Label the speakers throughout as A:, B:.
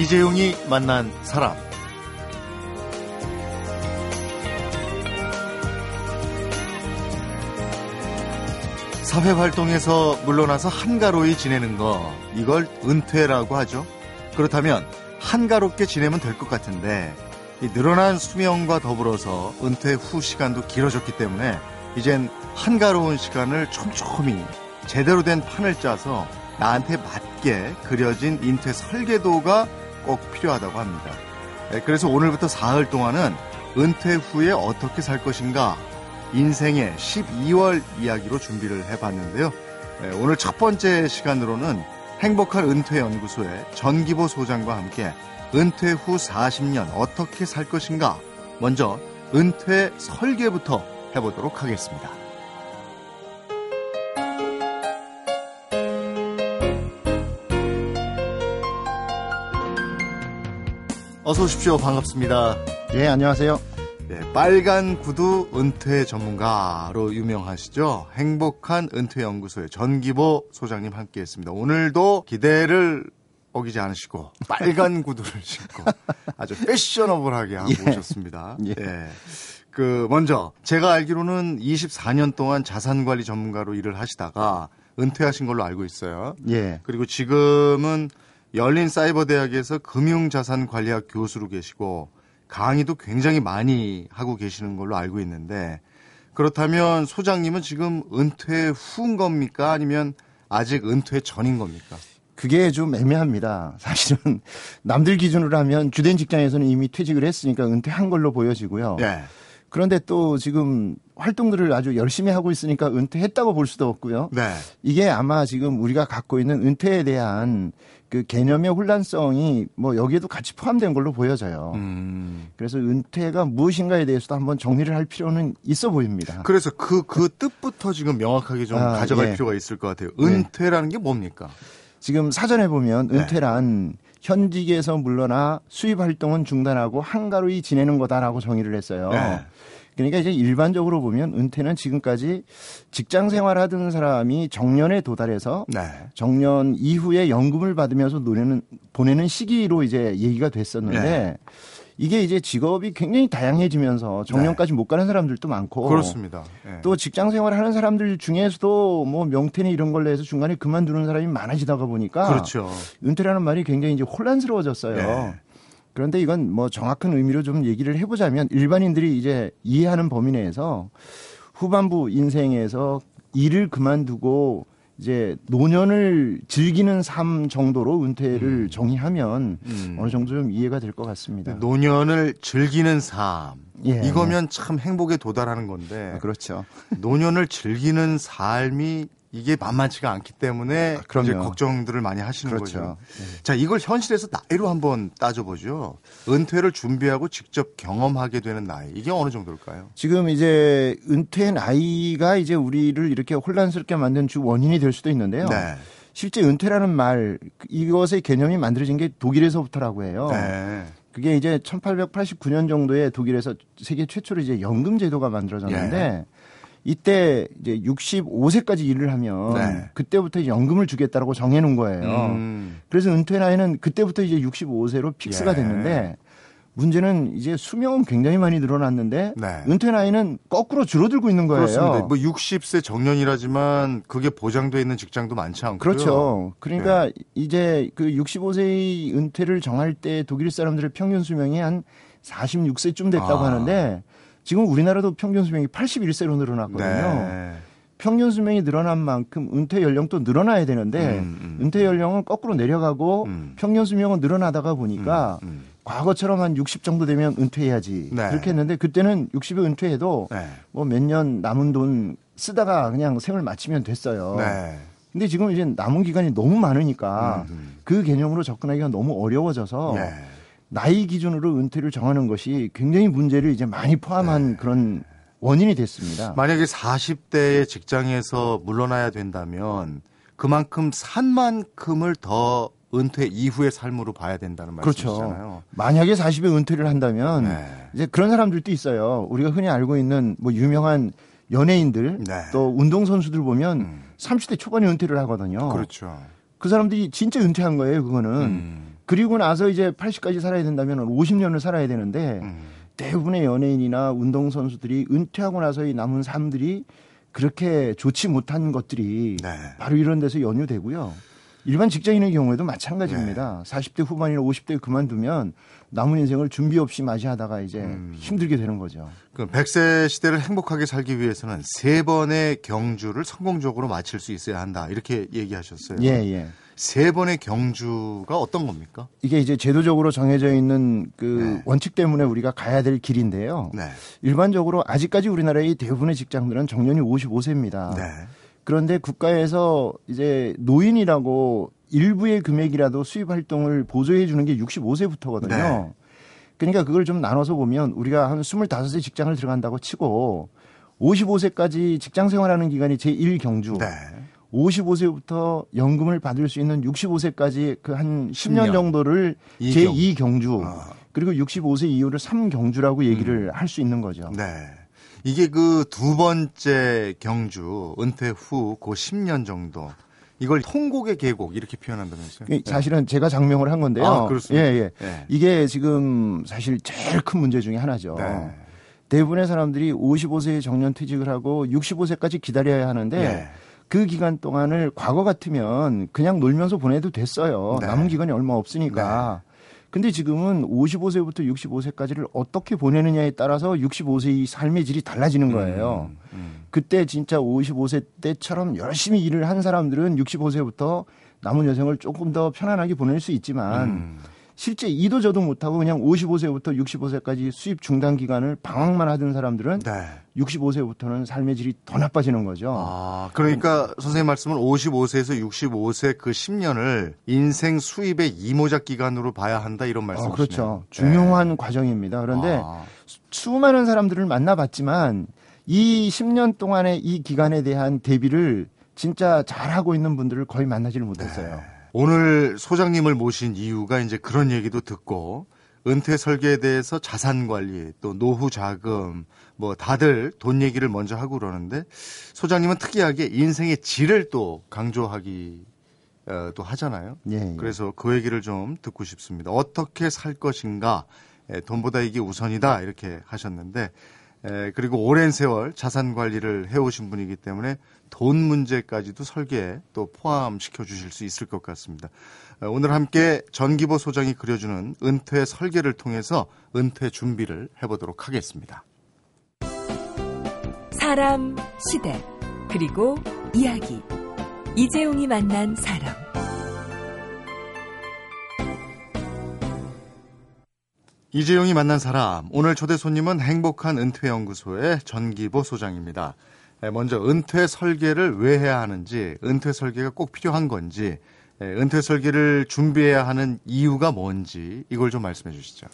A: 이재용이 만난 사람. 사회 활동에서 물러나서 한가로이 지내는 거, 이걸 은퇴라고 하죠. 그렇다면 한가롭게 지내면 될 것 같은데, 늘어난 수명과 더불어서 은퇴 후 시간도 길어졌기 때문에 이젠 한가로운 시간을 촘촘히 제대로 된 판을 짜서 나한테 맞게 그려진 인퇴 설계도가 꼭 필요하다고 합니다. 네, 그래서 오늘부터 사흘 동안은 은퇴 후에 어떻게 살 것인가 인생의 12월 이야기로 준비를 해봤는데요. 네, 오늘 첫 번째 시간으로는 행복한 은퇴 연구소의 전기보 소장과 함께 은퇴 후 40년 어떻게 살 것인가 먼저 은퇴 설계부터 해보도록 하겠습니다. 어서 오십시오. 반갑습니다.
B: 예, 안녕하세요.
A: 네, 빨간 구두 은퇴 전문가로 유명하시죠. 행복한 은퇴 연구소의 전기보 소장님 함께 했습니다. 오늘도 기대를 어기지 않으시고 빨간 구두를 신고 아주 패셔너블하게 하고 예. 오셨습니다. 예. 예. 그 먼저 제가 알기로는 24년 동안 자산 관리 전문가로 일을 하시다가 은퇴하신 걸로 알고 있어요. 예. 그리고 지금은 열린 사이버대학에서 금융자산관리학 교수로 계시고 강의도 굉장히 많이 하고 계시는 걸로 알고 있는데 그렇다면 소장님은 지금 은퇴 후인 겁니까? 아니면 아직 은퇴 전인 겁니까?
B: 그게 좀 애매합니다. 사실은 남들 기준으로 하면 주된 직장에서는 이미 퇴직을 했으니까 은퇴한 걸로 보여지고요. 네. 그런데 또 지금 활동들을 아주 열심히 하고 있으니까 은퇴했다고 볼 수도 없고요. 네. 이게 아마 지금 우리가 갖고 있는 은퇴에 대한 그 개념의 혼란성이 뭐 여기에도 같이 포함된 걸로 보여져요. 음. 그래서 은퇴가 무엇인가에 대해서도 한번 정리를 할 필요는 있어 보입니다.
A: 그래서 그, 그 뜻부터 지금 명확하게 좀 아, 가져갈 예. 필요가 있을 것 같아요. 네. 은퇴라는 네. 게 뭡니까?
B: 지금 사전에 보면 네. 은퇴란 네. 현직에서 물러나 수입 활동은 중단하고 한가로이 지내는 거다라고 정의를 했어요. 네. 그러니까 이제 일반적으로 보면 은퇴는 지금까지 직장 생활하던 사람이 정년에 도달해서 네. 정년 이후에 연금을 받으면서 노래는 보내는 시기로 이제 얘기가 됐었는데 네. 이게 이제 직업이 굉장히 다양해지면서 정년까지 네. 못 가는 사람들도 많고
A: 그렇습니다.
B: 네. 또 직장 생활을 하는 사람들 중에서도 뭐 명태나 이런 걸로 해서 중간에 그만두는 사람이 많아지다가 보니까
A: 그렇죠.
B: 은퇴라는 말이 굉장히 이제 혼란스러워졌어요. 네. 그런데 이건 뭐 정확한 의미로 좀 얘기를 해보자면 일반인들이 이제 이해하는 범위 내에서 후반부 인생에서 일을 그만두고 이제 노년을 즐기는 삶 정도로 은퇴를 음. 정의하면 음. 어느 정도 좀 이해가 될 것 같습니다.
A: 노년을 즐기는 삶. 예. 이거면 참 행복에 도달하는 건데.
B: 아, 그렇죠.
A: 노년을 즐기는 삶이 이게 만만치가 않기 때문에 아, 이제 걱정들을 많이 하시는 그렇죠. 거죠. 네. 자, 이걸 현실에서 나이로 한번 따져보죠. 은퇴를 준비하고 직접 경험하게 되는 나이 이게 어느 정도일까요?
B: 지금 이제 은퇴 나이가 이제 우리를 이렇게 혼란스럽게 만든 주 원인이 될 수도 있는데요. 네. 실제 은퇴라는 말 이것의 개념이 만들어진 게 독일에서부터라고 해요. 네. 그게 이제 1889년 정도에 독일에서 세계 최초로 이제 연금 제도가 만들어졌는데. 예. 이때 이제 65세까지 일을 하면 네. 그때부터 연금을 주겠다라고 정해놓은 거예요. 음. 그래서 은퇴 나이는 그때부터 이제 65세로 픽스가 예. 됐는데 문제는 이제 수명은 굉장히 많이 늘어났는데 네. 은퇴 나이는 거꾸로 줄어들고 있는 거예요.
A: 그렇습니다. 뭐 60세 정년이라지만 그게 보장돼 있는 직장도 많지 않고요.
B: 그렇죠. 그러니까 네. 이제 그 65세의 은퇴를 정할 때 독일 사람들의 평균 수명이 한 46세쯤 됐다고 아. 하는데 지금 우리나라도 평균 수명이 81세로 늘어났거든요. 네. 평균 수명이 늘어난 만큼 은퇴 연령도 늘어나야 되는데 음, 음, 은퇴 연령은 거꾸로 내려가고 음. 평균 수명은 늘어나다가 보니까 음, 음. 과거처럼 한 60 정도 되면 은퇴해야지 네. 그렇게 했는데 그때는 60에 은퇴해도 네. 뭐몇 년 남은 돈 쓰다가 그냥 생을 마치면 됐어요. 네. 근데 지금 이제 남은 기간이 너무 많으니까 음, 그 개념으로 접근하기가 너무 어려워져서 네. 나이 기준으로 은퇴를 정하는 것이 굉장히 문제를 이제 많이 포함한 네. 그런 원인이 됐습니다.
A: 만약에 40대의 직장에서 물러나야 된다면 그만큼 산 만큼을 더 은퇴 이후의 삶으로 봐야 된다는. 말씀이잖아요. 그렇죠.
B: 만약에 40에 은퇴를 한다면 네. 이제 그런 사람들도 있어요. 우리가 흔히 알고 있는 뭐 유명한 연예인들 네. 또 운동 선수들 보면 음. 30대 초반에 은퇴를 하거든요.
A: 그렇죠.
B: 그 사람들이 진짜 은퇴한 거예요, 그거는. 음. 그리고 나서 이제 80까지 살아야 된다면 50년을 살아야 되는데
A: 음.
B: 대부분의 연예인이나 운동선수들이 은퇴하고 나서의 남은 삶들이 그렇게 좋지 못한 것들이
A: 네.
B: 바로 이런 데서 연유되고요. 일반 직장인의 경우에도 마찬가지입니다. 40대 후반이나 50대 그만두면 남은 인생을 준비 없이 맞이하다가 이제
A: 음.
B: 힘들게 되는 거죠.
A: 그 100세 시대를 행복하게 살기 위해서는 세 번의 경주를 성공적으로 마칠 수 있어야 한다. 이렇게 얘기하셨어요.
B: 예, 예.
A: 세 번의 경주가 어떤 겁니까?
B: 이게 이제 제도적으로 정해져 있는 그
A: 네.
B: 원칙 때문에 우리가 가야 될 길인데요.
A: 네.
B: 일반적으로 아직까지 우리나라의 대부분의 직장들은 정년이 55세입니다.
A: 네.
B: 그런데 국가에서 이제 노인이라고 일부의 금액이라도 수입 활동을 보조해 주는 게 65세부터거든요.
A: 네.
B: 그러니까 그걸 좀 나눠서 보면 우리가 한 25세 직장을 들어간다고 치고 55세까지 직장 생활하는 기간이 제1경주.
A: 네.
B: 55세부터 연금을 받을 수 있는 65세까지 그 한
A: 10년
B: 10년 정도를
A: 이
B: 제2 경주.
A: 아.
B: 그리고 65세 이후를 3경주라고 얘기를 할수 있는 거죠.
A: 네. 이게 그 두 번째 경주 은퇴 후그 10년 정도 이걸 통곡의 계곡 이렇게 표현한다면서요?
B: 그 사실은 제가 장명을 한 건데요.
A: 아, 그렇습니까?
B: 예, 예.
A: 네.
B: 이게 지금 사실 제일 큰 문제 중에 하나죠.
A: 네.
B: 대부분의 사람들이 55세에 정년 퇴직을 하고 65세까지 기다려야 하는데
A: 네.
B: 그 기간 동안을 과거 같으면 그냥 놀면서 보내도 됐어요.
A: 네.
B: 남은 기간이 얼마 없으니까. 근데 지금은 55세부터 65세까지를 어떻게 보내느냐에 따라서 65세의 삶의 질이 달라지는 거예요.
A: 음, 음.
B: 그때 진짜 55세 때처럼 열심히 일을 한 사람들은 65세부터 남은 여생을 조금 더 편안하게 보낼 수 있지만
A: 음.
B: 실제 이도 저도 못하고 그냥 55세부터 65세까지 수입 중단 기간을 방황만 하던 사람들은
A: 네.
B: 65세부터는 삶의 질이 더 나빠지는 거죠.
A: 아, 그러니까 선생님 말씀은 55세에서 65세 그 10년을 인생 수입의 이모작 기간으로 봐야 한다 이런
B: 어,
A: 말씀이시네요.
B: 그렇죠. 중요한 과정입니다. 그런데
A: 아,
B: 수많은 사람들을 만나봤지만 이 10년 동안의 이 기간에 대한 대비를 진짜 잘하고 있는 분들을 거의 만나지를 못했어요.
A: 오늘 소장님을 모신 이유가 이제 그런 얘기도 듣고 은퇴 설계에 대해서 자산 관리 또 노후 자금 뭐 다들 돈 얘기를 먼저 하고 그러는데 소장님은 특이하게 인생의 질을 또 강조하기 어, 또 하잖아요.
B: 예, 예.
A: 그래서 그 얘기를 좀 듣고 싶습니다. 어떻게 살 것인가 에, 돈보다 이게 우선이다 이렇게 하셨는데 에, 그리고 오랜 세월 자산 관리를 해오신 분이기 때문에 돈 문제까지도 설계에 또 포함시켜 주실 수 있을 것 같습니다. 어, 오늘 함께 전기보 소장이 그려주는 은퇴 설계를 통해서 은퇴 준비를 해보도록 하겠습니다.
C: 사람, 시대, 그리고 이야기. 이재용이 만난 사람.
A: 이재용이 만난 사람 오늘 초대 손님은 행복한 은퇴 연구소의 전기보 소장입니다. 에, 먼저 은퇴 설계를 왜 해야 하는지 은퇴 설계가 꼭 필요한 건지 에, 은퇴 설계를 준비해야 하는 이유가 뭔지 이걸 좀 말씀해 주시죠.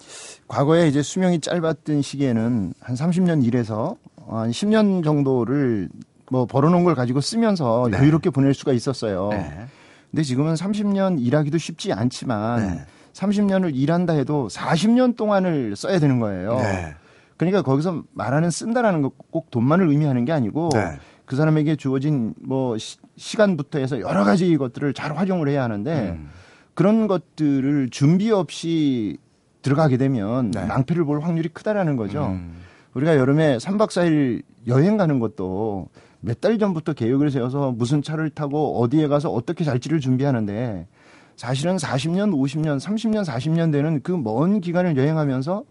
B: 과거에 이제 수명이 짧았던 시기에는 한 30년 일해서 한 10년 정도를 뭐 벌어놓은 걸 가지고 쓰면서
A: 네.
B: 여유롭게 보낼 수가 있었어요.
A: 네.
B: 근데 지금은 30년 일하기도 쉽지 않지만
A: 네.
B: 30년을 일한다 해도 40년 동안을 써야 되는 거예요.
A: 네.
B: 그러니까 거기서 말하는 쓴다라는 거 꼭 돈만을 의미하는 게 아니고
A: 네.
B: 그 사람에게 주어진 뭐 시, 시간부터 해서 여러 가지 것들을 잘 활용을 해야 하는데
A: 음.
B: 그런 것들을 준비 없이 들어가게 되면
A: 네.
B: 낭패를 볼 확률이 크다라는 거죠.
A: 음.
B: 우리가 여름에 3박 4일 여행 가는 것도 몇 달 전부터 계획을 세워서 무슨 차를 타고 어디에 가서 어떻게 잘지를 준비하는데 사실은 40년, 50년, 30년, 40년 되는 그 먼 기간을 여행하면서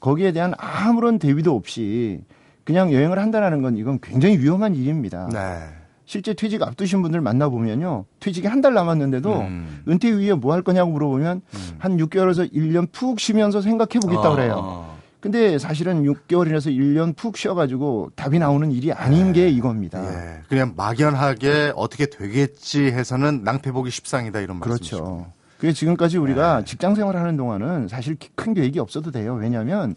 B: 거기에 대한 아무런 대비도 없이 그냥 여행을 한다는 건 이건 굉장히 위험한 일입니다.
A: 네.
B: 실제 퇴직 앞두신 분들 만나보면요. 퇴직이 한 달 남았는데도
A: 음.
B: 은퇴 후에 뭐 할 거냐고 물어보면 한 6개월에서 1년 푹 쉬면서 생각해 보겠다
A: 아,
B: 그래요.
A: 아.
B: 근데 사실은 6개월이라서 1년 푹 쉬어가지고 답이 나오는 일이 아닌 게 이겁니다.
A: 예. 그냥 막연하게 어떻게 되겠지 해서는 낭패 보기 십상이다 이런 말씀이시죠.
B: 그렇죠. 그게 지금까지 우리가
A: 네.
B: 직장 생활하는 동안은 사실 큰 계획이 없어도 돼요. 왜냐하면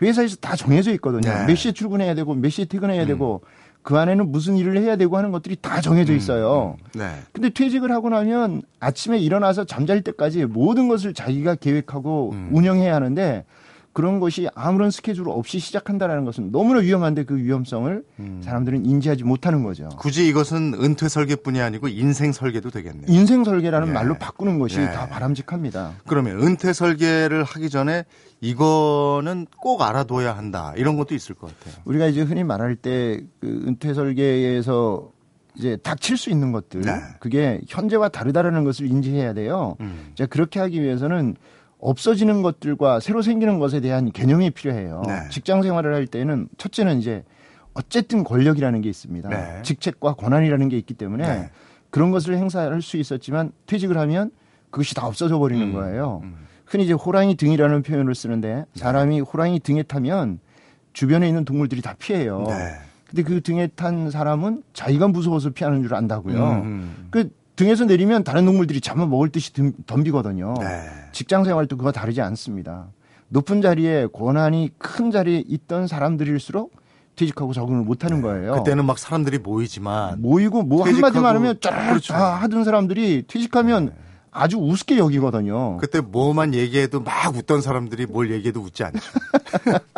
B: 회사에서 다 정해져 있거든요.
A: 네. 음.
B: 몇 시에 출근해야 되고 몇 시에 퇴근해야 되고 그 안에는 무슨 일을 해야 되고 하는 것들이 다 정해져 있어요.
A: 네.
B: 근데 퇴직을 하고 나면 아침에 일어나서 잠잘 때까지 모든 것을 자기가 계획하고
A: 음.
B: 운영해야 하는데 그런 것이 아무런 스케줄 없이 시작한다라는 것은 너무나 위험한데 그 위험성을
A: 음.
B: 사람들은 인지하지 못하는 거죠.
A: 굳이 이것은 은퇴 설계뿐이 아니고 인생 설계도 되겠네요.
B: 인생 설계라는
A: 예.
B: 말로 바꾸는 것이
A: 예.
B: 다 바람직합니다.
A: 그러면 은퇴 설계를 하기 전에 이거는 꼭 알아둬야 한다. 이런 것도 있을 것 같아요.
B: 우리가 이제 흔히 말할 때 그 은퇴 설계에서 이제 닥칠 수 있는 것들
A: 네.
B: 그게 현재와 다르다라는 것을 인지해야 돼요.
A: 음.
B: 자 그렇게 하기 위해서는 없어지는 것들과 새로 생기는 것에 대한 개념이 필요해요.
A: 네.
B: 직장 생활을 할 때는 첫째는 이제 어쨌든 권력이라는 게 있습니다.
A: 네.
B: 직책과 권한이라는 게 있기 때문에
A: 네.
B: 그런 것을 행사할 수 있었지만 퇴직을 하면 그것이 다 없어져 버리는
A: 음.
B: 거예요.
A: 음.
B: 흔히 이제 호랑이 등이라는 표현을 쓰는데 사람이 호랑이 등에 타면 주변에 있는 동물들이 다 피해요.
A: 네.
B: 근데 그 등에 탄 사람은 자기가 무서워서 피하는 줄 안다고요.
A: 음.
B: 그 등에서 내리면 다른 동물들이 잡아먹을 듯이 덤- 덤비거든요.
A: 네.
B: 직장 생활도 그와 다르지 않습니다. 높은 자리에 권한이 큰 자리에 있던 사람들일수록 퇴직하고 적응을 못하는 거예요.
A: 그때는 막 사람들이 모이지만
B: 모이고 뭐
A: 퇴직하고
B: 한마디만 하면 쫙
A: 그렇죠.
B: 다 하던 사람들이 퇴직하면 아주 우습게 여기거든요.
A: 그때 뭐만 얘기해도 막 웃던 사람들이 뭘 얘기해도 웃지 않죠.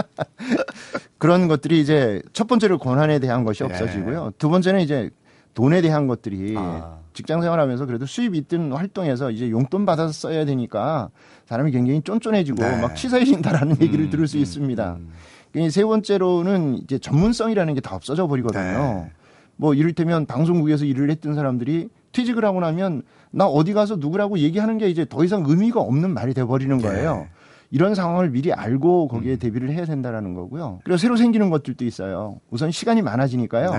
B: 그런 것들이 이제 첫 번째로 권한에 대한 것이
A: 예.
B: 없어지고요. 두 번째는 이제 돈에 대한 것들이
A: 아.
B: 직장 생활하면서 그래도 수입이 있든 활동해서 이제 용돈 받아서 써야 되니까 사람이 굉장히 쫀쫀해지고
A: 네.
B: 막 치사해진다라는 얘기를
A: 음,
B: 들을 수
A: 음,
B: 있습니다.
A: 음.
B: 그세 번째로는 이제 전문성이라는 게 다 없어져 버리거든요.
A: 네.
B: 뭐 이를테면 방송국에서 일을 했던 사람들이 퇴직을 하고 나면 나 어디 가서 누구라고 얘기하는 게 이제 더 이상 의미가 없는 말이 돼 버리는 거예요.
A: 네.
B: 이런 상황을 미리 알고
A: 음.
B: 거기에 대비를 해야 된다라는 거고요. 그리고 새로 생기는 것들도 있어요. 우선 시간이 많아지니까요.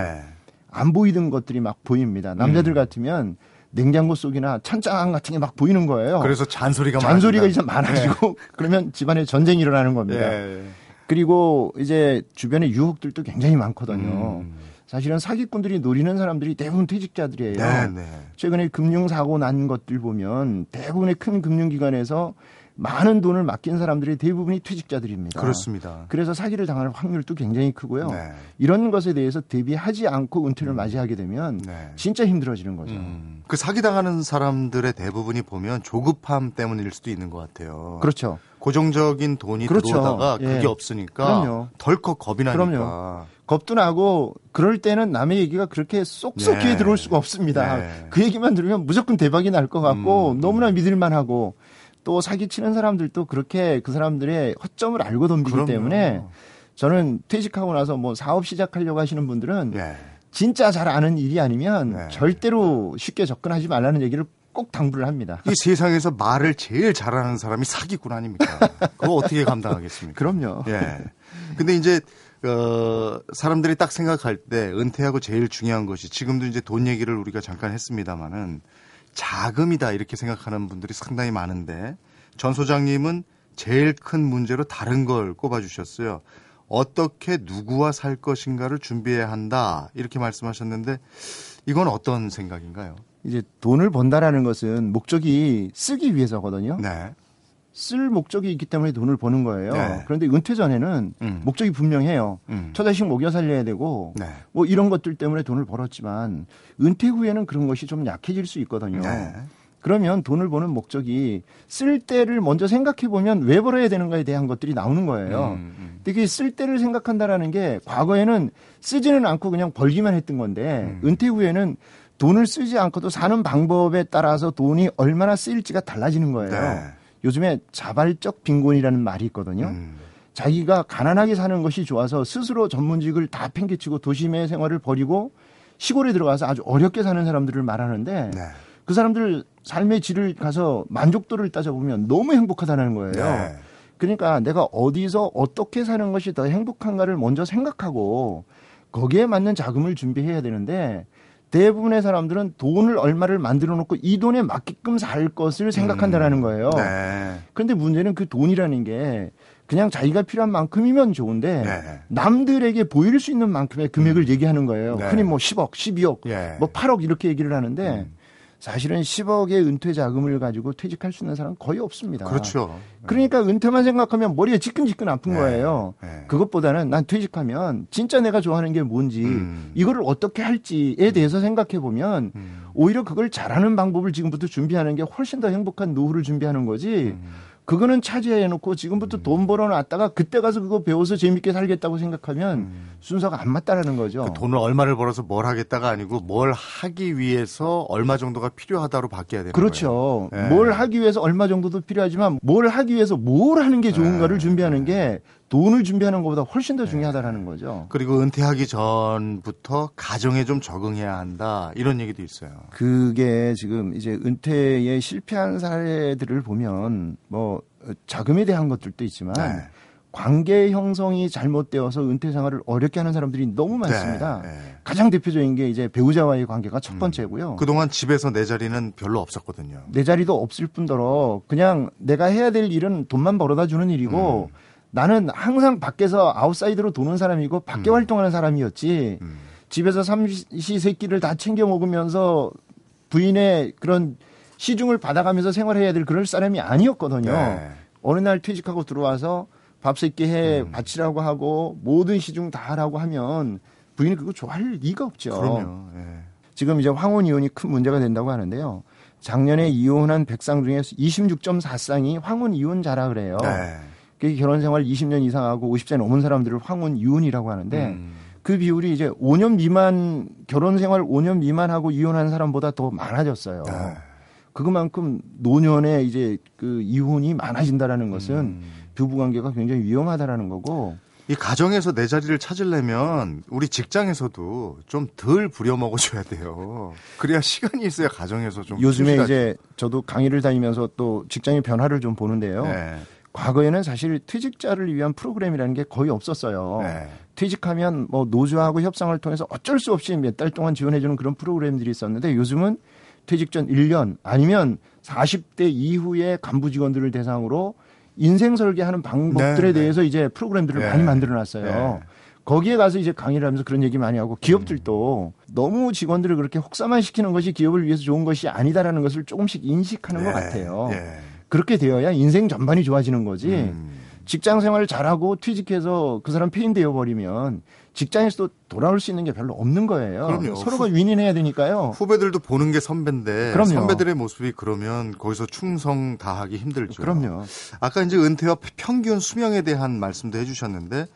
A: 네.
B: 안 보이던 것들이 막 보입니다. 남자들
A: 음.
B: 같으면 냉장고 속이나 찬장 같은 게 막 보이는 거예요.
A: 그래서 잔소리가
B: 잔소리가 이제. 많아지고 그러면 집안에 전쟁이 일어나는 겁니다.
A: 예.
B: 그리고 이제 주변에 유혹들도 굉장히 많거든요.
A: 음.
B: 사실은 사기꾼들이 노리는 사람들이 대부분 퇴직자들이에요.
A: 네, 네.
B: 최근에 금융사고 난 것들 보면 대부분의 큰 금융기관에서 많은 돈을 맡긴 사람들이 대부분이 퇴직자들입니다.
A: 그렇습니다.
B: 그래서 사기를 당할 확률도 굉장히 크고요.
A: 네.
B: 이런 것에 대해서 대비하지 않고 은퇴를 맞이하게 되면
A: 네.
B: 진짜 힘들어지는 거죠.
A: 음. 그 사기 당하는 사람들의 대부분이 보면 조급함 때문일 수도 있는 것 같아요.
B: 그렇죠.
A: 고정적인 돈이
B: 그렇죠.
A: 들어오다가
B: 예.
A: 그게 없으니까
B: 그럼요.
A: 덜컥 겁이 나니까.
B: 그럼요. 겁도 나고 그럴 때는 남의 얘기가 그렇게 쏙쏙
A: 네.
B: 귀에 들어올 수가 없습니다.
A: 네.
B: 그 얘기만 들으면 무조건 대박이 날 것 같고
A: 음,
B: 너무나 믿을만하고 또 사기 치는 사람들도 그렇게 그 사람들의 허점을 알고 덤비기
A: 그럼요.
B: 때문에 저는 퇴직하고 나서 뭐 사업 시작하려고 하시는 분들은
A: 예.
B: 진짜 잘 아는 일이 아니면
A: 네.
B: 절대로 쉽게 접근하지 말라는 얘기를 꼭 당부를 합니다.
A: 이 세상에서 말을 제일 잘하는 사람이 사기꾼 아닙니까? 그거 어떻게 감당하겠습니까?
B: 그럼요.
A: 예. 근데 이제 어 사람들이 딱 생각할 때 은퇴하고 제일 중요한 것이 지금도 이제 돈 얘기를 우리가 잠깐 했습니다마는 자금이다 이렇게 생각하는 분들이 상당히 많은데 전 소장님은 제일 큰 문제로 다른 걸 꼽아 주셨어요. 어떻게 누구와 살 것인가를 준비해야 한다 이렇게 말씀하셨는데 이건 어떤 생각인가요?
B: 이제 돈을 번다라는 것은 목적이 쓰기 위해서거든요.
A: 네.
B: 쓸 목적이 있기 때문에 돈을 버는 거예요.
A: 네.
B: 그런데 은퇴 전에는
A: 음.
B: 목적이 분명해요.
A: 음.
B: 처자식 먹여 살려야 되고
A: 네.
B: 뭐 이런 것들 때문에 돈을 벌었지만 은퇴 후에는 그런 것이 좀 약해질 수 있거든요.
A: 네.
B: 그러면 돈을 버는 목적이 쓸 때를 먼저 생각해 보면 왜 벌어야 되는가에 대한 것들이 나오는 거예요.
A: 음, 음.
B: 근데 그쓸 때를 생각한다라는 게 과거에는 쓰지는 않고 그냥 벌기만 했던 건데
A: 음.
B: 은퇴 후에는 돈을 쓰지 않고도 사는 방법에 따라서 돈이 얼마나 쓰일지가 달라지는 거예요.
A: 네.
B: 요즘에 자발적 빈곤이라는 말이 있거든요.
A: 음.
B: 자기가 가난하게 사는 것이 좋아서 스스로 전문직을 다 팽개치고 도심의 생활을 버리고 시골에 들어가서 아주 어렵게 사는 사람들을 말하는데
A: 네.
B: 그 사람들 삶의 질을 가서 만족도를 따져보면 너무 행복하다는 거예요.
A: 네.
B: 그러니까 내가 어디서 어떻게 사는 것이 더 행복한가를 먼저 생각하고 거기에 맞는 자금을 준비해야 되는데 대부분의 사람들은 돈을 얼마를 만들어 놓고 이 돈에 맞게끔 살 것을 생각한다라는 거예요.
A: 네.
B: 그런데 문제는 그 돈이라는 게 그냥 자기가 필요한 만큼이면 좋은데
A: 네.
B: 남들에게 보일 수 있는 만큼의 금액을 얘기하는 거예요.
A: 네.
B: 흔히 뭐 10억, 12억,
A: 예.
B: 뭐 8억 이렇게 얘기를 하는데
A: 음.
B: 사실은 10억의 은퇴 자금을 가지고 퇴직할 수 있는 사람은 거의 없습니다.
A: 그렇죠.
B: 그러니까 은퇴만 생각하면 머리가 지끈지끈 아픈
A: 네.
B: 거예요.
A: 네.
B: 그것보다는 난 퇴직하면 진짜 내가 좋아하는 게 뭔지
A: 음.
B: 이거를 어떻게 할지에 대해서 생각해 보면
A: 음.
B: 오히려 그걸 잘하는 방법을 지금부터 준비하는 게 훨씬 더 행복한 노후를 준비하는 거지.
A: 음.
B: 그거는 차지해 놓고 지금부터 돈 벌어 놨다가 그때 가서 그거 배워서 재밌게 살겠다고 생각하면 순서가 안 맞다라는 거죠.
A: 그 돈을 얼마를 벌어서 뭘 하겠다가 아니고 뭘 하기 위해서 얼마 정도가 필요하다로 바뀌어야 되는
B: 그렇죠.
A: 거예요. 예.
B: 뭘 하기 위해서 얼마 정도도 필요하지만 뭘 하기 위해서 뭘 하는 게 좋은가를
A: 예.
B: 준비하는 게 돈을 준비하는 것보다 훨씬 더 중요하다라는 거죠.
A: 그리고 은퇴하기 전부터 가정에 좀 적응해야 한다 이런 얘기도 있어요.
B: 그게 지금 이제 은퇴에 실패한 사례들을 보면 뭐 자금에 대한 것들도 있지만
A: 네.
B: 관계 형성이 잘못되어서 은퇴 생활을 어렵게 하는 사람들이 너무 많습니다.
A: 네, 네.
B: 가장 대표적인 게 이제 배우자와의 관계가 첫 번째고요.
A: 그동안 집에서 내 자리는 별로 없었거든요.
B: 내 자리도 없을 뿐더러 그냥 내가 해야 될 일은 돈만 벌어다 주는 일이고
A: 음.
B: 나는 항상 밖에서 아웃사이드로 도는 사람이고 밖에 활동하는 사람이었지
A: 음.
B: 집에서 삼시 세끼를 다 챙겨 먹으면서 부인의 그런 시중을 받아가면서 생활해야 될 그럴 사람이 아니었거든요.
A: 네.
B: 어느 날 퇴직하고 들어와서 밥 세끼 해
A: 음.
B: 바치라고 하고 모든 시중 다 하라고 하면 부인이 그거 좋아할 리가 없죠.
A: 그럼요. 예.
B: 지금 이제 황혼 이혼이 큰 문제가 된다고 하는데요. 작년에 이혼한 100쌍 중에 26.4쌍이 황혼 이혼자라 그래요.
A: 네.
B: 그 결혼 생활 20년 이상하고 50세 넘은 사람들을 황혼 이혼이라고 하는데
A: 음.
B: 그 비율이 이제 5년 미만 결혼 생활 5년 미만하고 이혼한 사람보다 더 많아졌어요.
A: 네.
B: 그만큼 노년에 이제 그 이혼이 많아진다라는 것은
A: 음.
B: 부부 관계가 굉장히 위험하다라는 거고
A: 이 가정에서 내 자리를 찾으려면 우리 직장에서도 좀 덜 부려먹어줘야 돼요. 그래야 시간이 있어야 가정에서 좀
B: 요즘에
A: 휴식할
B: 이제 저도 강의를 다니면서 또 직장의 변화를 좀 보는데요.
A: 네.
B: 과거에는 사실 퇴직자를 위한 프로그램이라는 게 거의 없었어요.
A: 네.
B: 퇴직하면 뭐 노조하고 협상을 통해서 어쩔 수 없이 몇 달 동안 지원해주는 그런 프로그램들이 있었는데 요즘은 퇴직 전 1년 아니면 40대 이후의 간부 직원들을 대상으로 인생 설계하는 방법들에
A: 네, 네.
B: 대해서 이제 프로그램들을
A: 네.
B: 많이 만들어 놨어요.
A: 네.
B: 거기에 가서 이제 강의를 하면서 그런 얘기 많이 하고 기업들도 너무 직원들을 그렇게 혹사만 시키는 것이 기업을 위해서 좋은 것이 아니다라는 것을 조금씩 인식하는 것
A: 네.
B: 같아요.
A: 예.
B: 그렇게 되어야 인생 전반이 좋아지는 거지.
A: 음.
B: 직장 생활을 잘하고 퇴직해서 그 사람 폐인 되어 버리면 직장에서도 돌아올 수 있는 게 별로 없는 거예요.
A: 그럼요.
B: 서로가 윈윈해야 되니까요.
A: 후배들도 보는 게 선배인데
B: 그럼요.
A: 선배들의 모습이 그러면 거기서 충성 다하기 힘들죠.
B: 그럼요.
A: 아까 이제 은퇴와 평균 수명에 대한 말씀도 해주셨는데 어,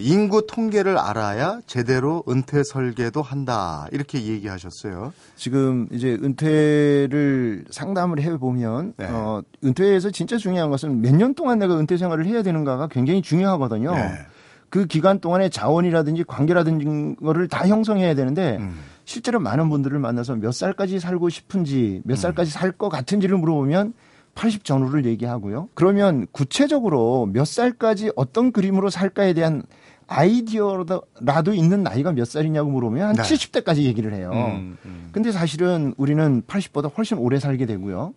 A: 인구 통계를 알아야 제대로 은퇴 설계도 한다 이렇게 얘기하셨어요.
B: 지금 이제 은퇴를 상담을 해 보면
A: 네.
B: 어, 은퇴에서 진짜 중요한 것은 몇 년 동안 내가 은퇴 생활을 해야 되는가가 굉장히 중요하거든요.
A: 네.
B: 그 기간 동안에 자원이라든지 관계라든지 거를 다 형성해야 되는데
A: 음.
B: 실제로 많은 분들을 만나서 몇 살까지 살고 싶은지 몇 살까지 살것 같은지를 물어보면 80 전후를 얘기하고요. 그러면 구체적으로 몇 살까지 어떤 그림으로 살까에 대한 아이디어라도 있는 나이가 몇 살이냐고 물어보면 한
A: 네.
B: 70대까지 얘기를 해요.
A: 음, 음.
B: 근데 사실은 우리는 80보다 훨씬 오래 살게 되고요.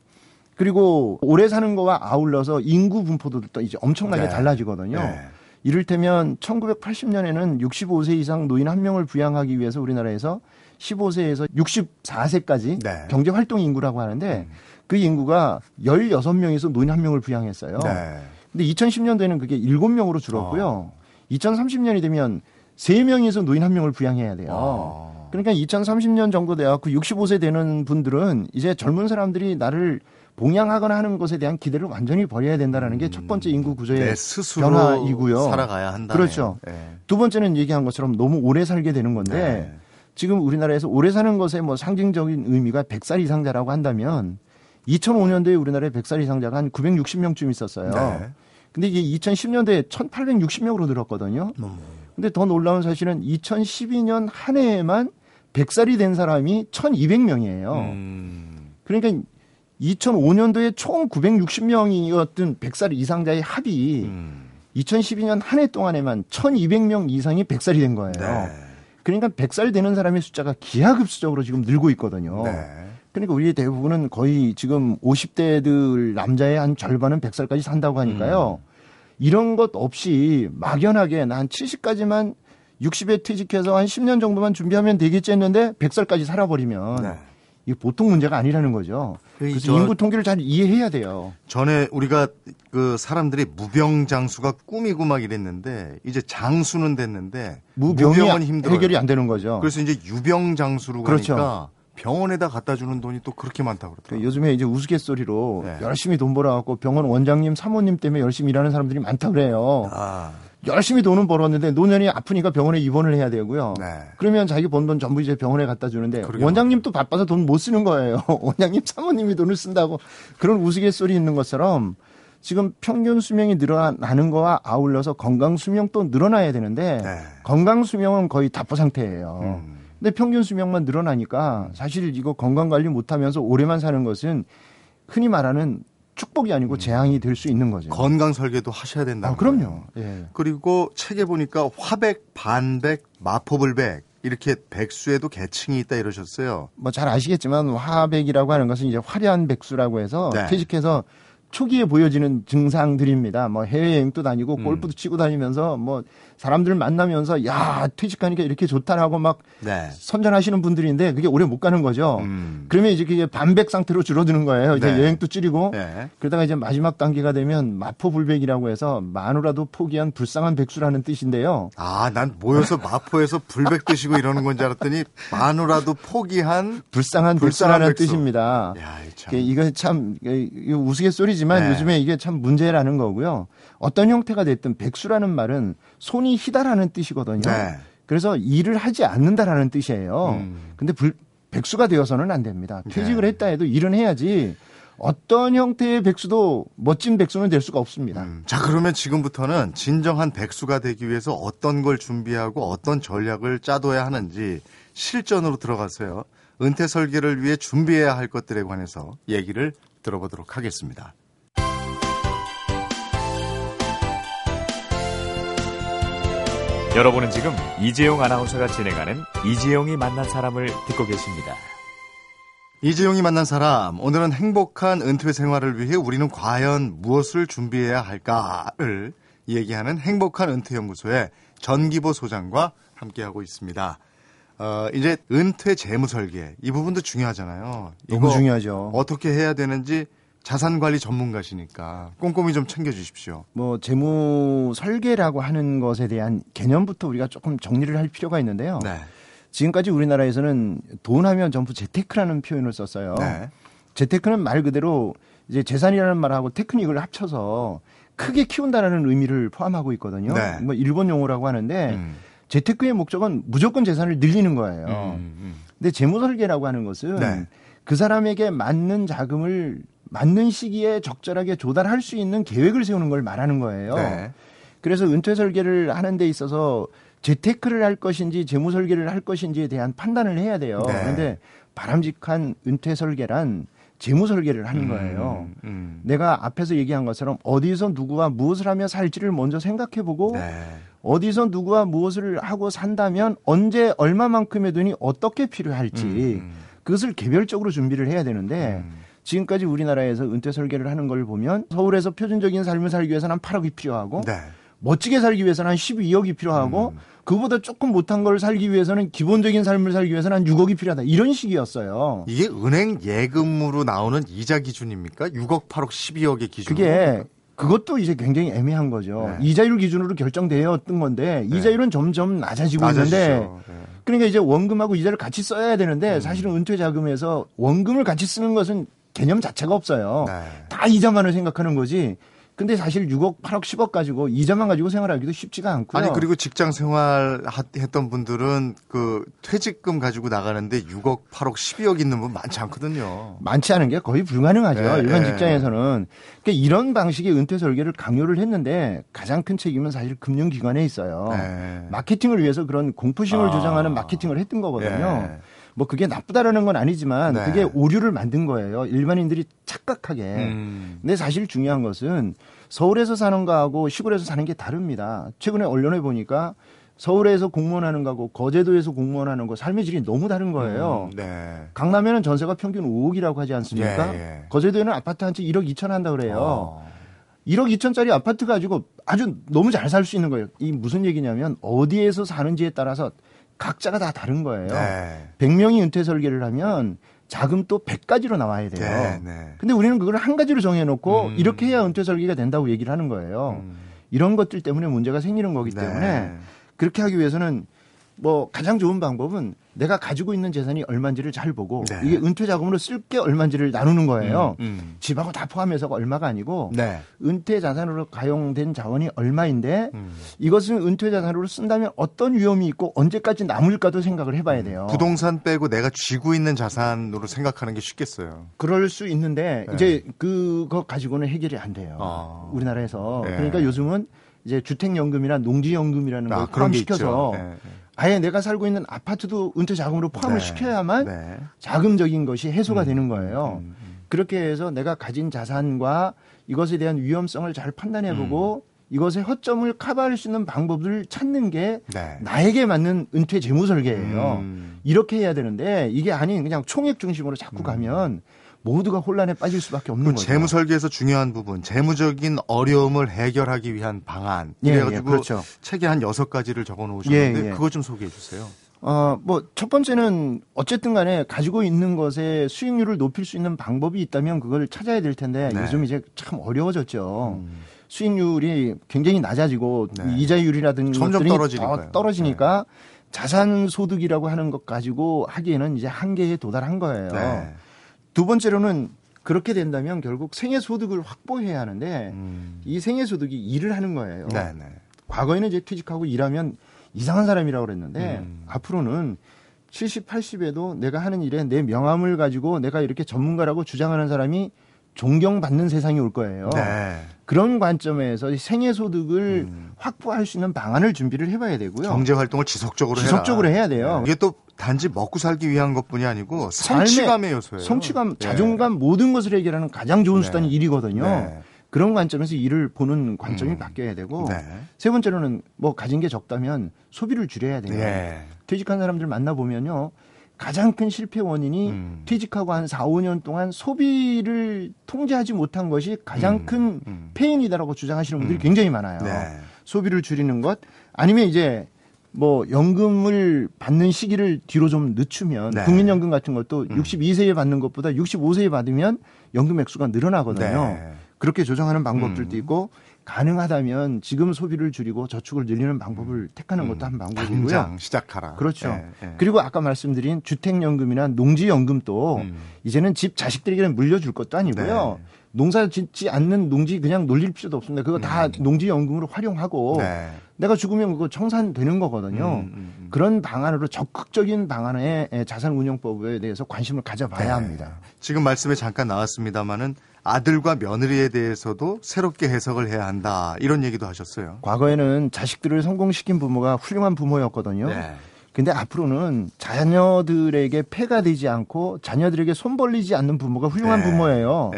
B: 그리고 오래 사는 거와 아울러서 인구 분포도 또 이제 엄청나게
A: 네.
B: 달라지거든요.
A: 네.
B: 이를테면 1980년에는 65세 이상 노인 한 명을 부양하기 위해서 우리나라에서 15세에서 64세까지
A: 네.
B: 경제 활동 인구라고 하는데 그 인구가 16명에서 노인 한 명을 부양했어요.
A: 네.
B: 근데 2010년도에는 그게 7명으로 줄었고요. 2030년이 되면 3명에서 노인 한 명을 부양해야 돼요.
A: 어.
B: 그러니까 2030년 정도 돼갖고 65세 되는 분들은 이제 젊은 사람들이 나를 봉양하거나 하는 것에 대한 기대를 완전히 버려야 된다라는 게 첫 번째 인구 구조의 변화이고요.
A: 살아가야 한다.
B: 그렇죠.
A: 네.
B: 두 번째는 얘기한 것처럼 너무 오래 살게 되는 건데
A: 네.
B: 지금 우리나라에서 오래 사는 것의 뭐 상징적인 의미가 100살 이상자라고 한다면 2005년도에 우리나라에 100살 이상자가 한 960명쯤 있었어요.
A: 네.
B: 근데 이게 2010년도에 1860명으로 늘었거든요.
A: 음.
B: 근데 더 놀라운 사실은 2012년 한 해에만 100살이 된 사람이 1200명이에요.
A: 음.
B: 그러니까 2005년도에 총 960명이었던 100살 이상자의 합이
A: 음.
B: 2012년 한 해 동안에만 1200명 이상이 100살이 된 거예요.
A: 네.
B: 그러니까 100살 되는 사람의 숫자가 기하급수적으로 지금 늘고 있거든요.
A: 네.
B: 그러니까 우리 대부분은 거의 지금 50대들 남자의 한 절반은 100살까지 산다고 하니까요.
A: 음.
B: 이런 것 없이 막연하게 난 70까지만 60에 퇴직해서 한 10년 정도만 준비하면 되겠지 했는데 100살까지 살아버리면
A: 네.
B: 이게 보통 문제가 아니라는 거죠.
A: 그
B: 그래서
A: 저-
B: 인구 통계를 잘 이해해야 돼요.
A: 전에 우리가 그 사람들이 무병장수가 꿈이고 막 이랬는데 이제 장수는 됐는데
B: 무병이
A: 무병은 힘들어요.
B: 해결이 안 되는 거죠.
A: 그래서 이제 유병장수로
B: 그렇죠.
A: 가니까 병원에다 갖다 주는 돈이 또 그렇게 많다고
B: 그
A: 그러더라고요.
B: 요즘에 이제 우스갯소리로
A: 네.
B: 열심히 돈 벌어갖고 병원 원장님, 사모님 때문에 열심히 일하는 사람들이 많다 그래요.
A: 아,
B: 열심히 돈은 벌었는데 노년이 아프니까 병원에 입원을 해야 되고요.
A: 네.
B: 그러면 자기 번 돈 전부 이제 병원에 갖다 주는데 원장님도 바빠서 돈 못 쓰는 거예요. 원장님, 사모님이 돈을 쓴다고 그런 우스갯소리 있는 것처럼 지금 평균 수명이 늘어나는 거와 아울러서 건강 수명도 늘어나야 되는데
A: 네.
B: 건강 수명은 거의 답보 상태예요.
A: 음.
B: 근데 평균 수명만 늘어나니까 사실 이거 건강 관리 못하면서 오래만 사는 것은 흔히 말하는 축복이 아니고 재앙이 될 수 있는 거죠.
A: 건강 설계도 하셔야 된다.
B: 아, 그럼요. 예.
A: 그리고 책에 보니까 화백, 반백, 마포불백 이렇게 백수에도 계층이 있다 이러셨어요.
B: 뭐 잘 아시겠지만 화백이라고 하는 것은 이제 화려한 백수라고 해서
A: 네.
B: 퇴직해서 초기에 보여지는 증상들입니다. 뭐 해외여행도 다니고
A: 음.
B: 골프도 치고 다니면서 뭐 사람들 만나면서 야 퇴직하니까 이렇게 좋다라고 막
A: 네.
B: 선전하시는 분들인데 그게 오래 못 가는 거죠.
A: 음.
B: 그러면 이제 그게 반백 상태로 줄어드는 거예요. 이제
A: 네.
B: 여행도 줄이고
A: 네.
B: 그러다가 이제 마지막 단계가 되면 마포불백이라고 해서 마누라도 포기한 불쌍한 백수라는 뜻인데요.
A: 아, 난 모여서 마포에서 불백 드시고 이러는 건 줄 알았더니 마누라도 포기한
B: 불쌍한
A: 불쌍한
B: 백수라는
A: 백수.
B: 뜻입니다.
A: 야, 이 참.
B: 이게 참 우스갯소리지만
A: 네.
B: 요즘에 이게 참 문제라는 거고요. 어떤 형태가 됐든 백수라는 말은 손이 희다라는 뜻이거든요.
A: 네.
B: 그래서 일을 하지 않는다라는 뜻이에요.
A: 음.
B: 근데 불- 백수가 되어서는 안 됩니다. 퇴직을
A: 네.
B: 했다 해도 일은 해야지 어떤 형태의 백수도 멋진 백수는 될 수가 없습니다.
A: 음. 자, 그러면 지금부터는 진정한 백수가 되기 위해서 어떤 걸 준비하고 어떤 전략을 짜둬야 하는지 실전으로 들어가서요. 은퇴 설계를 위해 준비해야 할 것들에 관해서 얘기를 들어보도록 하겠습니다.
D: 여러분은 지금 이재용 아나운서가 진행하는 이재용이 만난 사람을 듣고 계십니다.
A: 이재용이 만난 사람, 오늘은 행복한 은퇴 생활을 위해 우리는 과연 무엇을 준비해야 할까를 얘기하는 행복한 은퇴연구소의 전기보 소장과 함께하고 있습니다. 어, 이제 은퇴 재무 설계, 이 부분도 중요하잖아요.
B: 너무
A: 이거
B: 중요하죠.
A: 어떻게 해야 되는지 자산 관리 전문가시니까 꼼꼼히 좀 챙겨 주십시오.
B: 뭐 재무 설계라고 하는 것에 대한 개념부터 우리가 조금 정리를 할 필요가 있는데요.
A: 네.
B: 지금까지 우리나라에서는 돈 하면 전부 재테크라는 표현을 썼어요.
A: 네.
B: 재테크는 말 그대로 이제 재산이라는 말하고 테크닉을 합쳐서 크게 키운다라는 의미를 포함하고 있거든요.
A: 네.
B: 뭐 일본 용어라고 하는데
A: 음.
B: 재테크의 목적은 무조건 재산을 늘리는 거예요.
A: 음, 음.
B: 근데 재무 설계라고 하는 것은
A: 네.
B: 그 사람에게 맞는 자금을 맞는 시기에 적절하게 조달할 수 있는 계획을 세우는 걸 말하는 거예요.
A: 네.
B: 그래서 은퇴 설계를 하는 데 있어서 재테크를 할 것인지 재무 설계를 할 것인지에 대한 판단을 해야 돼요.
A: 네.
B: 그런데 바람직한 은퇴 설계란 재무 설계를 하는 거예요.
A: 음, 음.
B: 내가 앞에서 얘기한 것처럼 어디서 누구와 무엇을 하며 살지를 먼저 생각해 보고
A: 네.
B: 어디서 누구와 무엇을 하고 산다면 언제 얼마만큼의 돈이 어떻게 필요할지
A: 음,
B: 그것을 개별적으로 준비를 해야 되는데
A: 음.
B: 지금까지 우리나라에서 은퇴 설계를 하는 걸 보면 서울에서 표준적인 삶을 살기 위해서는 한 8억이 필요하고
A: 네.
B: 멋지게 살기 위해서는 한 12억이 필요하고 그보다 조금 못한 걸 살기 위해서는 기본적인 삶을 살기 위해서는 한 6억이 필요하다. 이런 식이었어요.
A: 이게 은행 예금으로 나오는 이자 기준입니까? 6억, 8억, 12억의 기준.
B: 그게 그것도 이제 굉장히 애매한 거죠.
A: 네.
B: 이자율 기준으로 결정되었던 건데 이자율은 점점 낮아지고 있는데
A: 낮아지죠. 네.
B: 그러니까 이제 원금하고 이자를 같이 써야 되는데 사실은 은퇴 자금에서 원금을 같이 쓰는 것은 개념 자체가 없어요.
A: 네.
B: 다 이자만을 생각하는 거지. 근데 사실 6억, 8억, 10억 가지고 이자만 가지고 생활하기도 쉽지가 않고요.
A: 아니 그리고 직장 생활 하- 했던 분들은 그 퇴직금 가지고 나가는데 6억, 8억, 12억 있는 분 많지 않거든요.
B: 많지 않은 게 거의 불가능하죠.
A: 네,
B: 일반
A: 네.
B: 직장에서는. 그러니까 이런 방식의 은퇴 설계를 강요를 했는데 가장 큰 책임은 사실 금융기관에 있어요.
A: 네.
B: 마케팅을 위해서 그런 공포심을
A: 아.
B: 조장하는 마케팅을 했던 거거든요.
A: 네.
B: 뭐 그게 나쁘다라는 건 아니지만
A: 네.
B: 그게 오류를 만든 거예요. 일반인들이 착각하게.
A: 음.
B: 근데 사실 중요한 것은 서울에서 사는 거하고 시골에서 사는 게 다릅니다. 최근에 언론에 보니까 서울에서 공무원 하는 거하고 거제도에서 공무원 하는 거 삶의 질이 너무 다른 거예요.
A: 음, 네.
B: 강남에는 전세가 평균 5억이라고 하지 않습니까?
A: 예, 예.
B: 거제도에는 아파트 한 채 1억 2천 한다 그래요.
A: 어.
B: 1억 2천짜리 아파트 가지고 아주 너무 잘 살 수 있는 거예요. 이 무슨 얘기냐면 어디에서 사는지에 따라서 각자가 다 다른 거예요.
A: 네.
B: 100명이 은퇴 설계를 하면 자금 또 100가지로 나와야 돼요.
A: 네, 네.
B: 근데 우리는 그걸 한 가지로 정해놓고
A: 음.
B: 이렇게 해야 은퇴 설계가 된다고 얘기를 하는 거예요.
A: 음.
B: 이런 것들 때문에 문제가 생기는 거기
A: 네.
B: 때문에 그렇게 하기 위해서는 뭐 가장 좋은 방법은 내가 가지고 있는 재산이 얼마인지를 잘 보고
A: 네.
B: 이게 은퇴 자금으로 쓸 게 얼마인지를 나누는 거예요.
A: 음.
B: 집하고 다 포함해서가 얼마가 아니고
A: 네.
B: 은퇴 자산으로 가용된 자원이 얼마인데
A: 음.
B: 이것을 은퇴 자산으로 쓴다면 어떤 위험이 있고 언제까지 남을까도 생각을 해봐야 돼요.
A: 부동산 빼고 내가 쥐고 있는 자산으로 생각하는 게 쉽겠어요.
B: 그럴 수 있는데
A: 네.
B: 이제 그거 가지고는 해결이 안 돼요.
A: 아.
B: 우리나라에서
A: 네.
B: 그러니까 요즘은 이제 주택연금이나 농지연금이라는 걸
A: 아, 게
B: 포함시켜서
A: 있죠. 네.
B: 아예 내가 살고 있는 아파트도 은퇴 자금으로 포함을
A: 네.
B: 시켜야만
A: 네.
B: 자금적인 것이 해소가 되는 거예요.
A: 음, 음.
B: 그렇게 해서 내가 가진 자산과 이것에 대한 위험성을 잘 판단해보고
A: 음.
B: 이것의 허점을 커버할 수 있는 방법을 찾는 게
A: 네.
B: 나에게 맞는 은퇴 재무 설계예요.
A: 음.
B: 이렇게 해야 되는데 이게 아닌 그냥 총액 중심으로 자꾸 가면 모두가 혼란에 빠질 수밖에 없는
A: 그
B: 거죠.
A: 재무 설계에서 중요한 부분, 재무적인 어려움을 해결하기 위한 방안.
B: 예,
A: 이래가지고
B: 예, 그렇죠.
A: 책에 한 여섯 가지를 적어 놓으셨는데
B: 예, 예.
A: 그거 좀 소개해 주세요.
B: 어, 뭐, 첫 번째는 어쨌든 간에 가지고 있는 것에 수익률을 높일 수 있는 방법이 있다면 그걸 찾아야 될 텐데
A: 네.
B: 요즘 이제 참 어려워졌죠. 수익률이 굉장히 낮아지고
A: 네.
B: 이자율이라든지
A: 점점
B: 것들이
A: 떨어지니까요. 네.
B: 더 떨어지니까 자산 소득이라고 하는 것 가지고 하기에는 이제 한계에 도달한 거예요.
A: 네.
B: 두 번째로는 그렇게 된다면 결국 생애 소득을 확보해야 하는데
A: 음.
B: 이 생애 소득이 일을 하는 거예요.
A: 네, 네.
B: 과거에는 이제 퇴직하고 일하면 이상한 사람이라고 그랬는데
A: 음.
B: 앞으로는 70, 80에도 내가 하는 일에 내 명함을 가지고 내가 이렇게 전문가라고 주장하는 사람이 존경받는 세상이 올 거예요.
A: 네.
B: 그런 관점에서 이 생애 소득을
A: 음.
B: 확보할 수 있는 방안을 준비를 해봐야 되고요.
A: 경제 활동을 지속적으로 해라.
B: 지속적으로 해야 돼요.
A: 네. 이게 또 단지 먹고 살기 위한 것뿐이 아니고 성취감의 요소예요.
B: 성취감,
A: 예.
B: 자존감 모든 것을 해결하는 가장 좋은
A: 네.
B: 수단이 일이거든요.
A: 네.
B: 그런 관점에서 일을 보는 관점이
A: 음.
B: 바뀌어야 되고
A: 네.
B: 세 번째로는 뭐 가진 게 적다면 소비를 줄여야 돼요.
A: 예.
B: 퇴직한 사람들 만나 보면요. 가장 큰 실패 원인이
A: 음.
B: 퇴직하고 한 4, 5년 동안 소비를 통제하지 못한 것이 가장
A: 음,
B: 큰
A: 음.
B: 페인이다라고 주장하시는 분들이
A: 음.
B: 굉장히 많아요.
A: 네.
B: 소비를 줄이는 것 아니면 이제 뭐 연금을 받는 시기를 뒤로 좀 늦추면
A: 네.
B: 국민연금 같은 것도
A: 음.
B: 62세에 받는 것보다 65세에 받으면 연금 액수가 늘어나거든요.
A: 네.
B: 그렇게 조정하는 방법들도
A: 음.
B: 있고 가능하다면 지금 소비를 줄이고 저축을 늘리는 방법을 택하는 것도 한 방법이고요.
A: 음. 당장 시작하라.
B: 그렇죠.
A: 예, 예.
B: 그리고 아까 말씀드린 주택연금이나 농지연금도
A: 음.
B: 이제는 집 자식들에게 물려줄 것도 아니고요.
A: 네.
B: 농사 짓지 않는 농지 그냥 놀릴 필요도 없습니다. 그거 다 농지연금으로 활용하고
A: 음. 네.
B: 내가 죽으면 그거 청산되는 거거든요.
A: 음, 음, 음.
B: 그런 방안으로 적극적인 방안의 자산운용법에 대해서 관심을 가져봐야
A: 네.
B: 합니다.
A: 지금 말씀에 잠깐 나왔습니다마는 아들과 며느리에 대해서도 새롭게 해석을 해야 한다 이런 얘기도 하셨어요.
B: 과거에는 자식들을 성공시킨 부모가 훌륭한 부모였거든요.
A: 네.
B: 근데 앞으로는 자녀들에게 폐가 되지 않고 자녀들에게 손 벌리지 않는 부모가 훌륭한
A: 네.
B: 부모예요.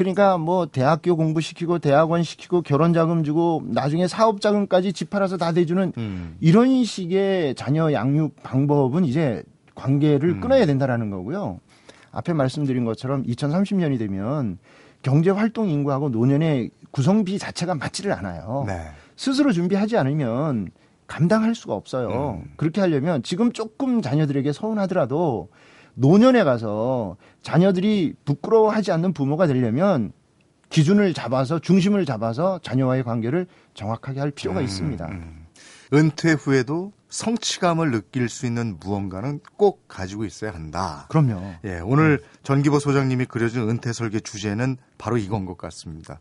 A: 네.
B: 그러니까 뭐 대학교 공부시키고 대학원 시키고 결혼 자금 주고 나중에 사업 자금까지 집 팔아서 다 대주는
A: 음.
B: 이런 식의 자녀 양육 방법은 이제 관계를
A: 음.
B: 끊어야 된다라는 거고요. 앞에 말씀드린 것처럼 2030년이 되면 경제 활동 인구하고 노년의 구성비 자체가 맞지를 않아요.
A: 네.
B: 스스로 준비하지 않으면 감당할 수가 없어요.
A: 음.
B: 그렇게 하려면 지금 조금 자녀들에게 서운하더라도 노년에 가서 자녀들이 부끄러워하지 않는 부모가 되려면 기준을 잡아서 중심을 잡아서 자녀와의 관계를 정확하게 할 필요가
A: 음,
B: 있습니다.
A: 음. 은퇴 후에도 성취감을 느낄 수 있는 무언가는 꼭 가지고 있어야 한다.
B: 그럼요.
A: 예, 오늘 전기보 소장님이 그려준 은퇴 설계 주제는 바로 이건 것 같습니다.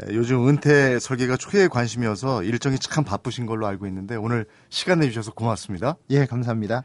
A: 예, 요즘 은퇴 설계가 초기에 관심이어서 일정이 참 바쁘신 걸로 알고 있는데 오늘 시간 내주셔서 고맙습니다.
B: 예, 감사합니다.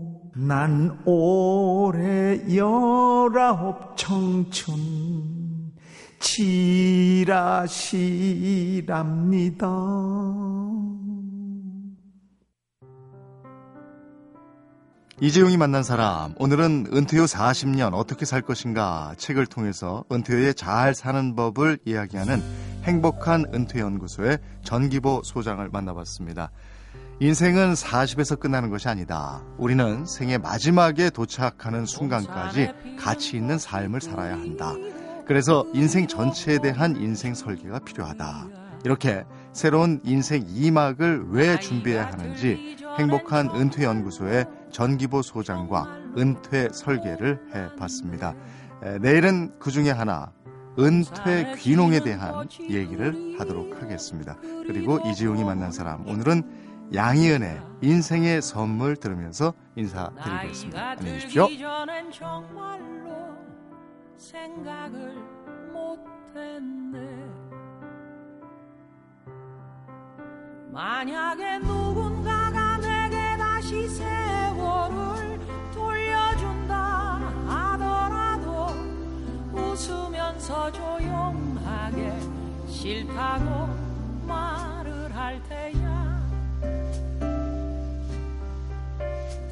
E: 난 올해 열아홉 청춘 지라시랍니다.
A: 이재용이 만난 사람 오늘은 은퇴 후 40년 어떻게 살 것인가 책을 통해서 은퇴 후에 잘 사는 법을 이야기하는 행복한 은퇴연구소의 전기보 소장을 만나봤습니다. 인생은 40에서 끝나는 것이 아니다. 우리는 생의 마지막에 도착하는 순간까지 가치 있는 삶을 살아야 한다. 그래서 인생 전체에 대한 인생 설계가 필요하다. 이렇게 새로운 인생 2막을 왜 준비해야 하는지 행복한 은퇴연구소의 전기보 소장과 은퇴 설계를 해봤습니다. 에, 내일은 그 중에 하나, 은퇴 귀농에 대한 얘기를 하도록 하겠습니다. 그리고 이지용이 만난 사람, 오늘은 양희은의 인생의 선물 들으면서 인사드리겠습니다. 안녕히 계십시오.
F: 이전엔 정말로 생각을 못했네. 만약에 누군가가 내게 다시 세월을 돌려준다 하더라도 웃으면서 조용하게 싫다고 말을 할 테야.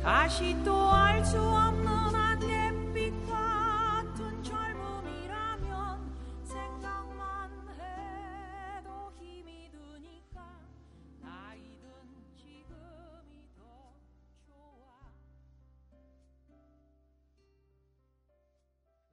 F: 다시 또 알 수 없는